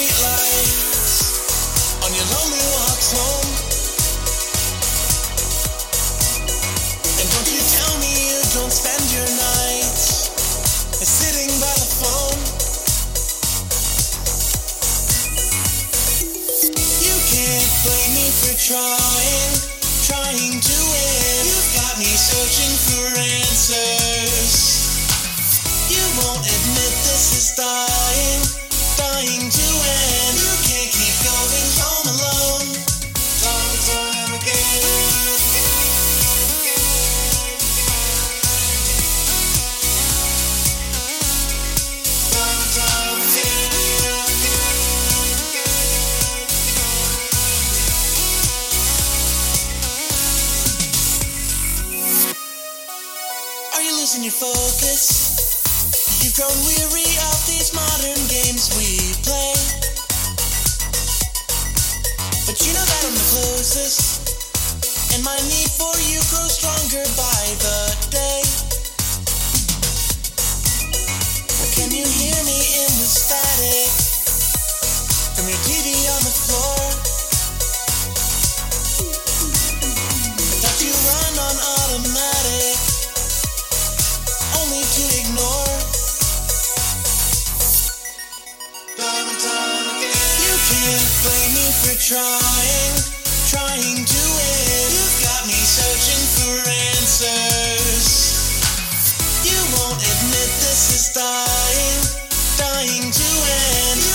in the streetlights on your lonely walks home? And don't you tell me you don't spend your nights sitting by the phone. You can't blame me for trying, trying to win. You've got me searching for answers. You won't admit this is dying, dying to end. You can't keep going home alone. And time again. Time time Are you losing your focus? Grown weary of these modern games we play. But you know that I'm the closest, and my need for you grows stronger by the day. Can you hear me in the static from your TV on the floor? For trying, trying to win. You've got me searching for answers. You won't admit this is dying, dying to end.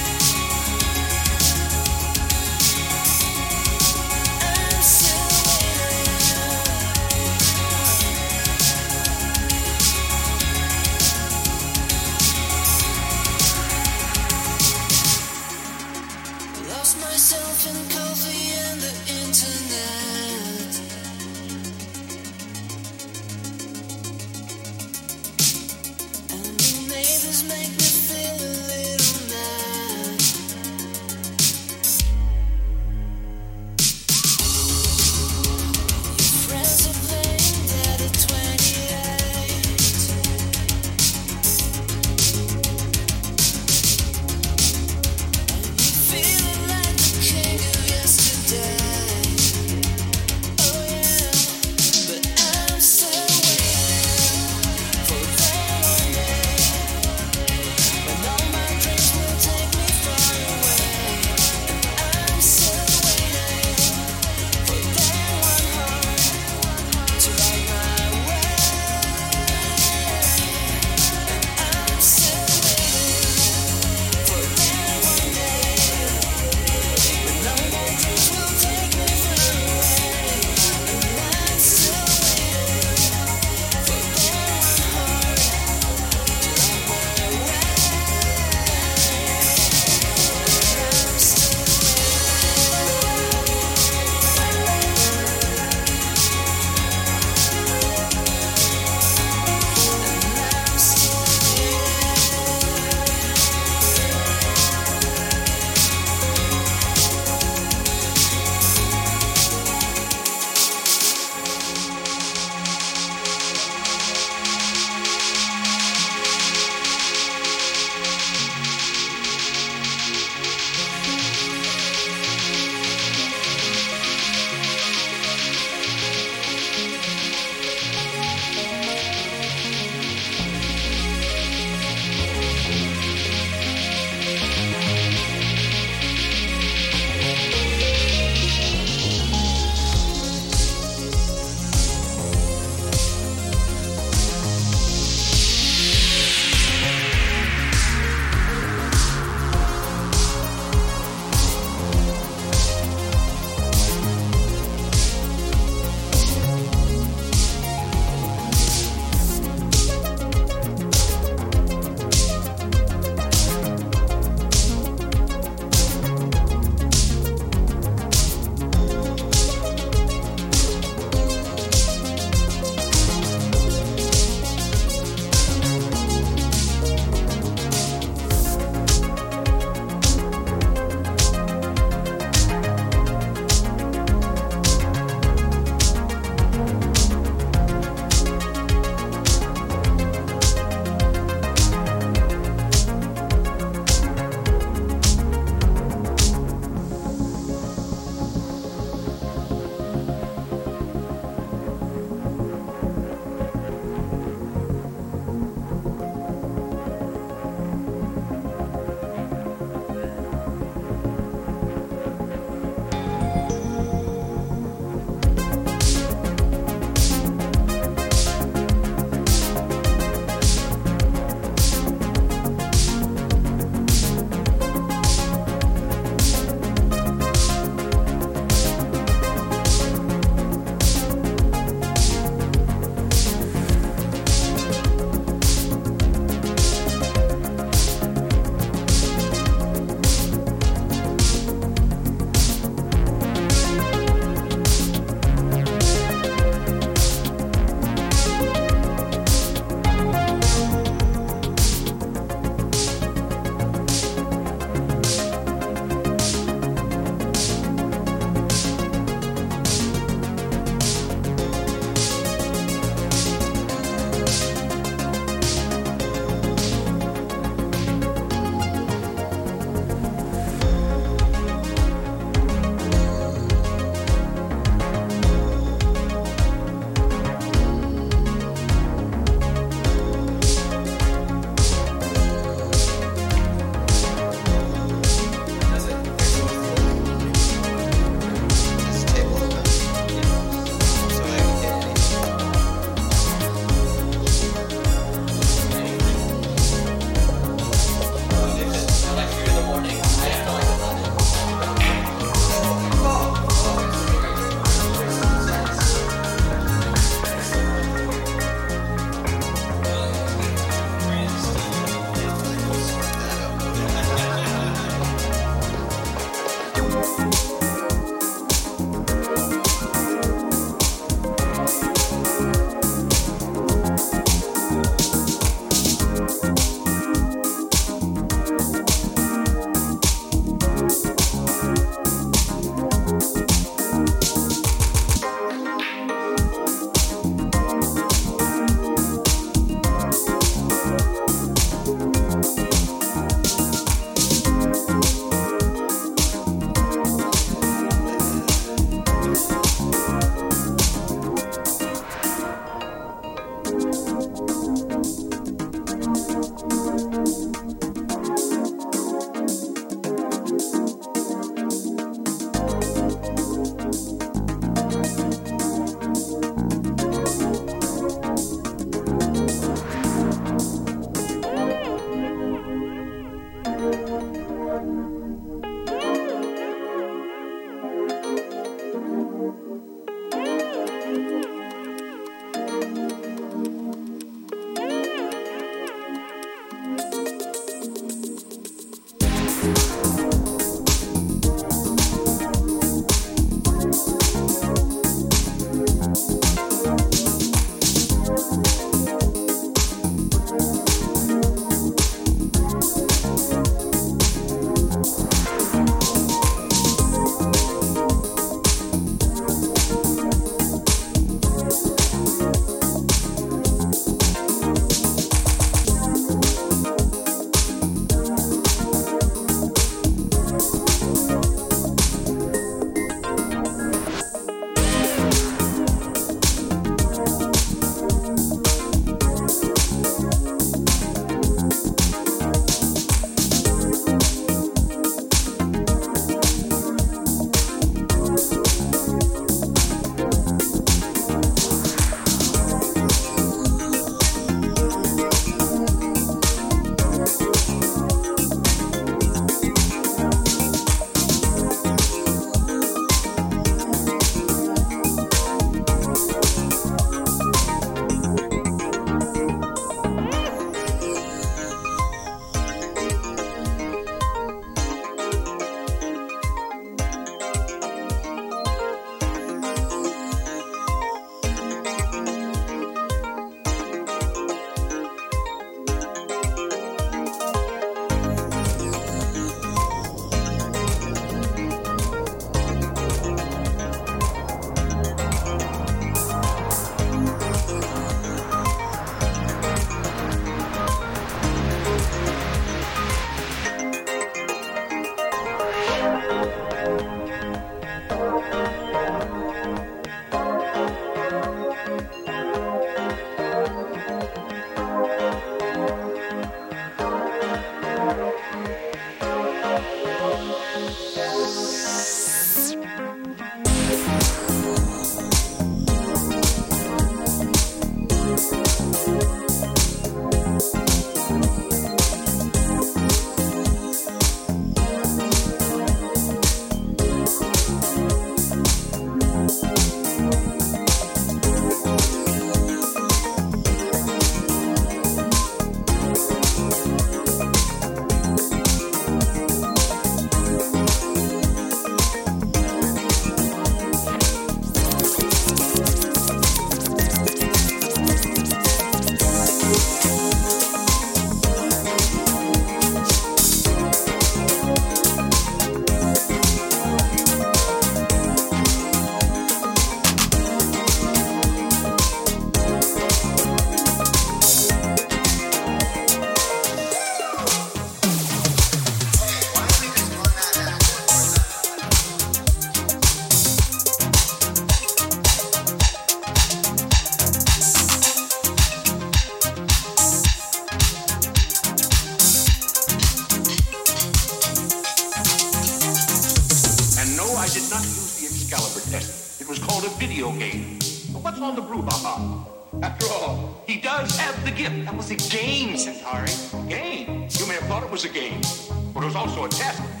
Also a test.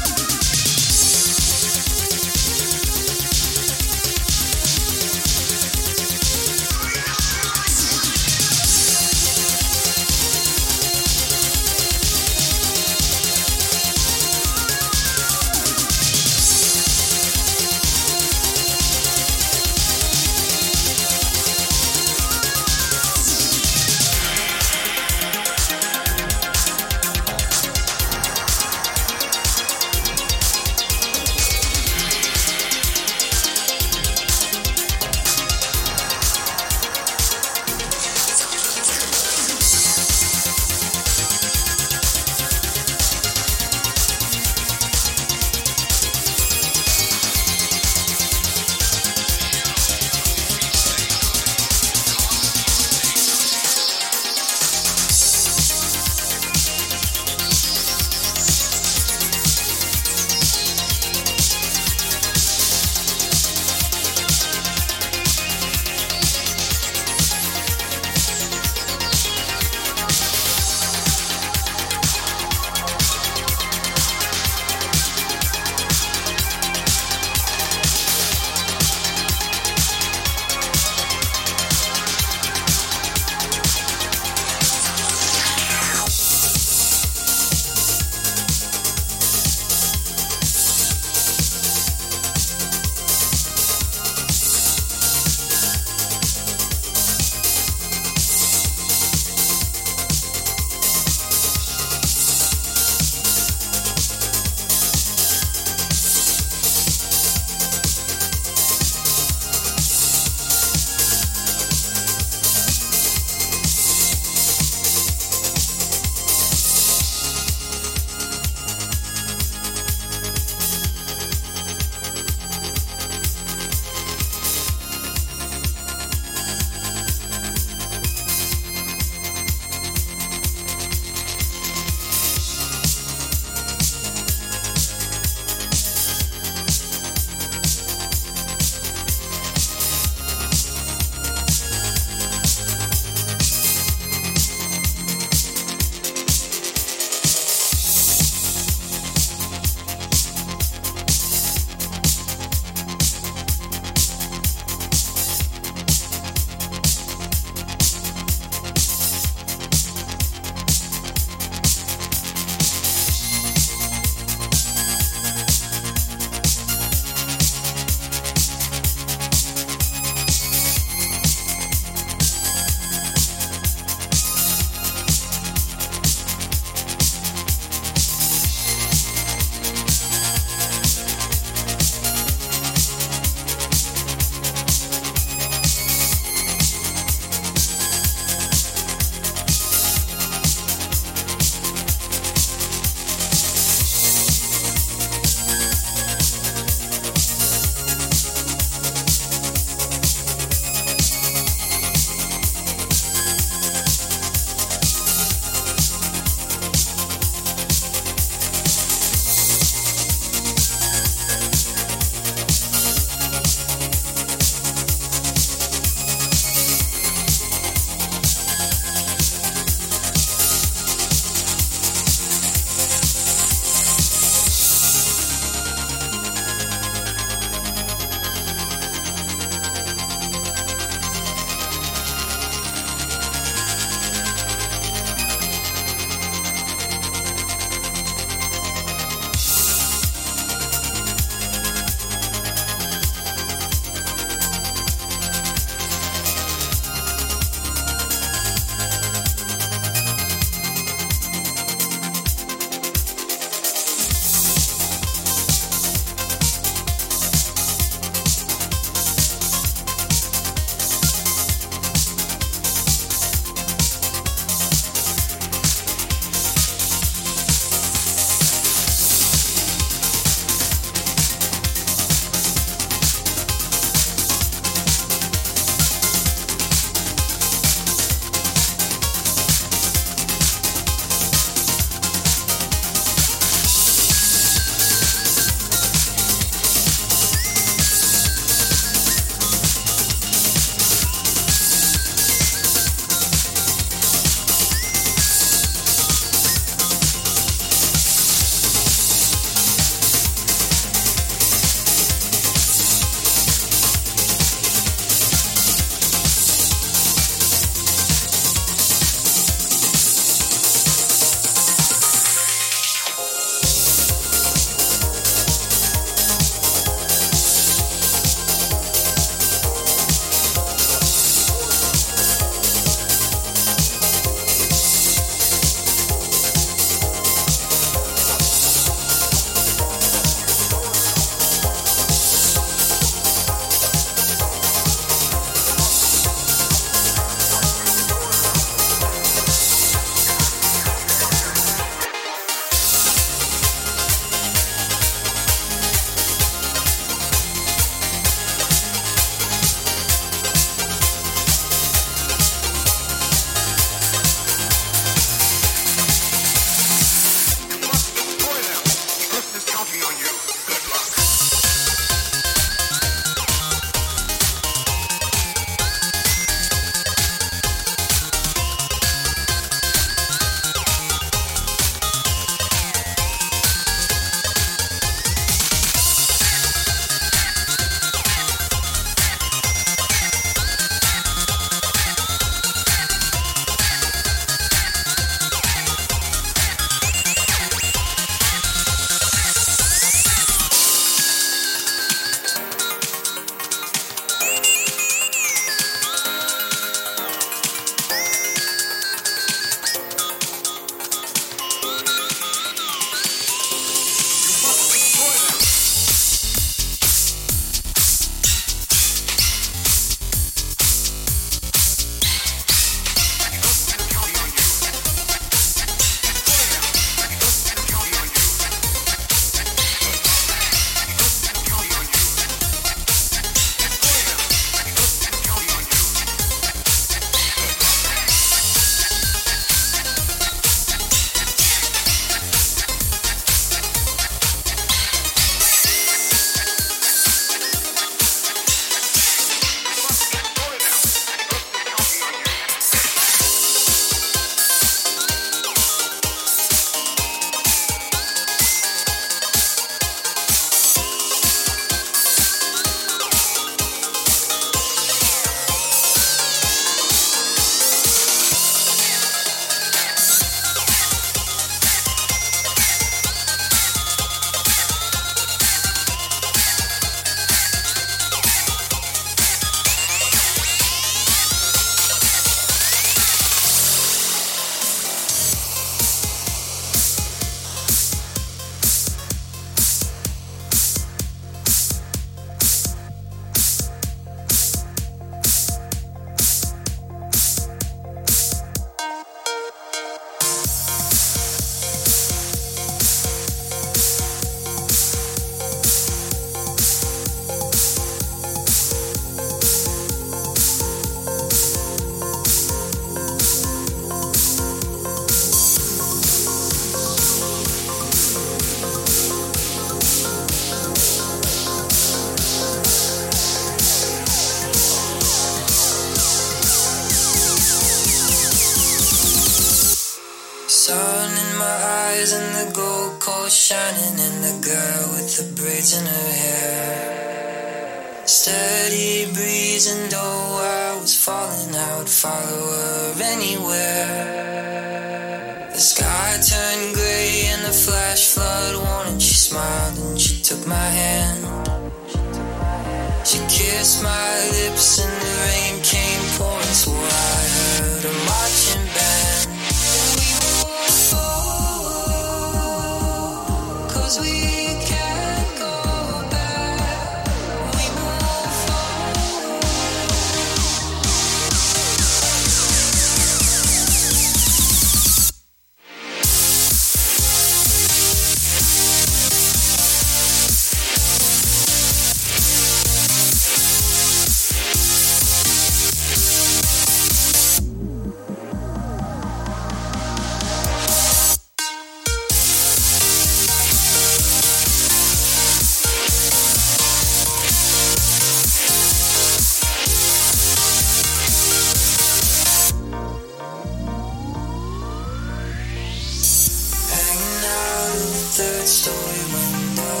third story window.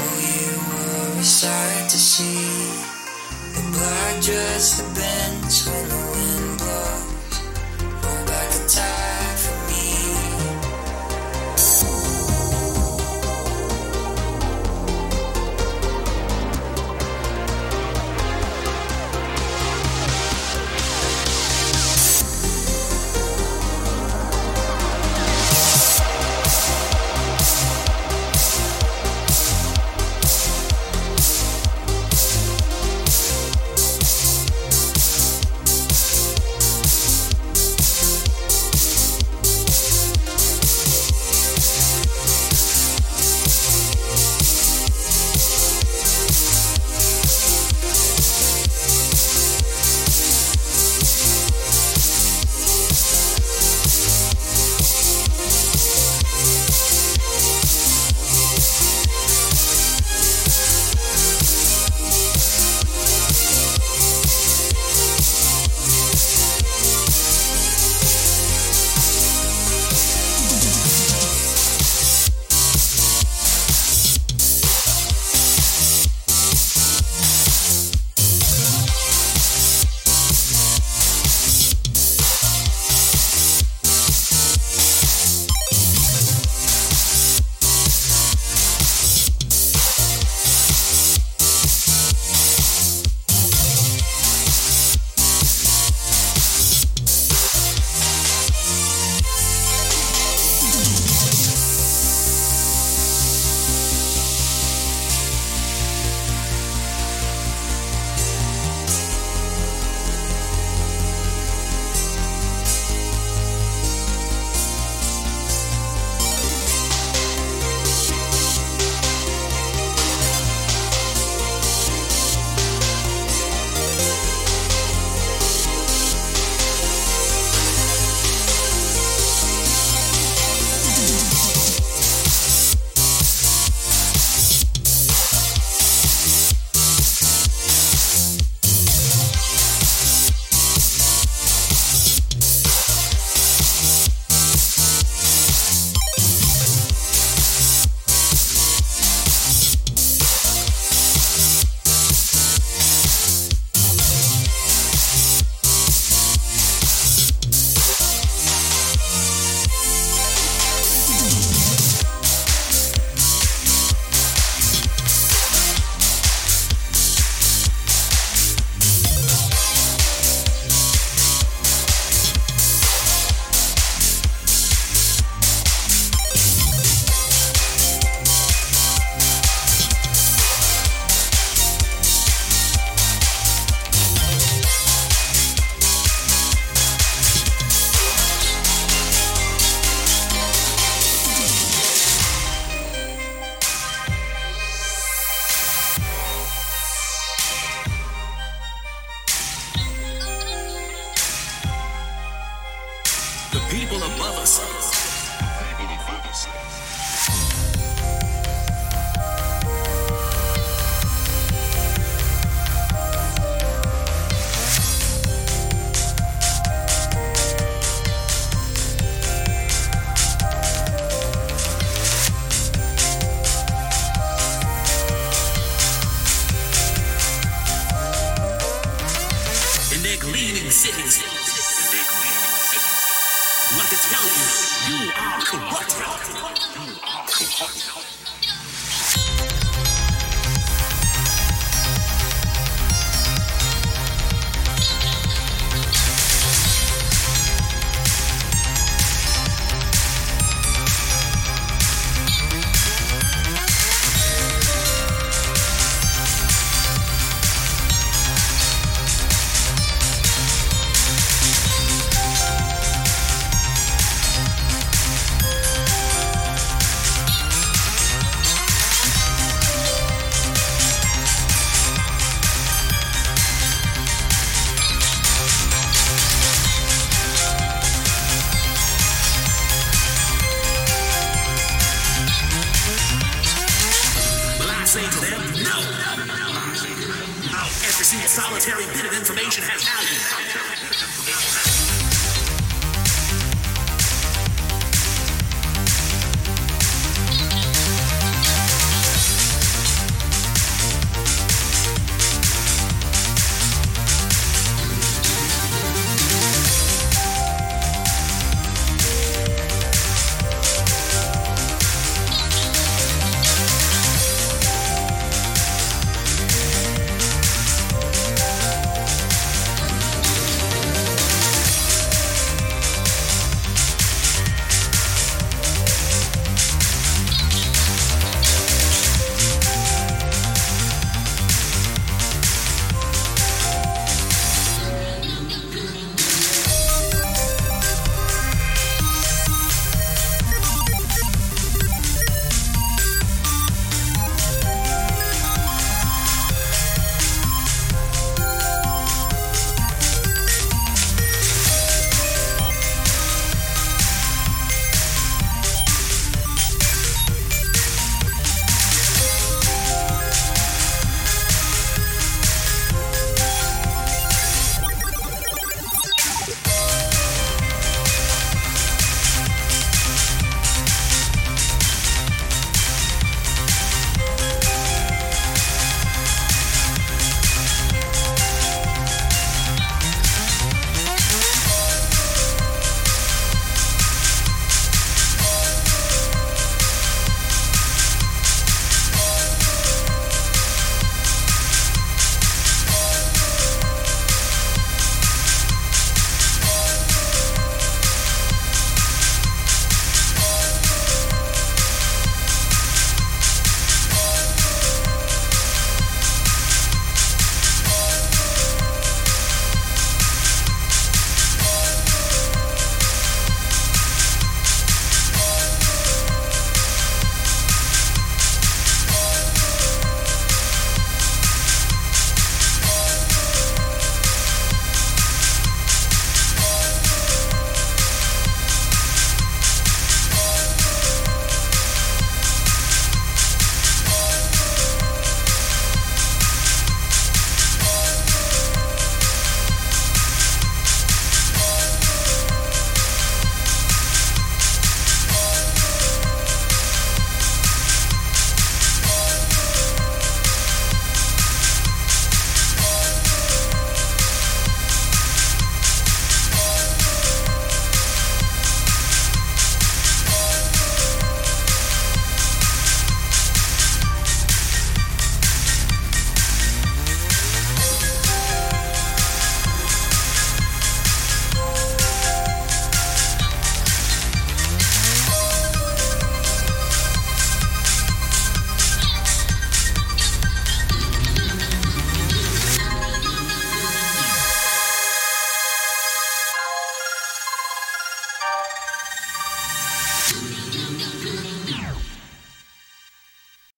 Oh, you were a sight to see. The black dress, the bench,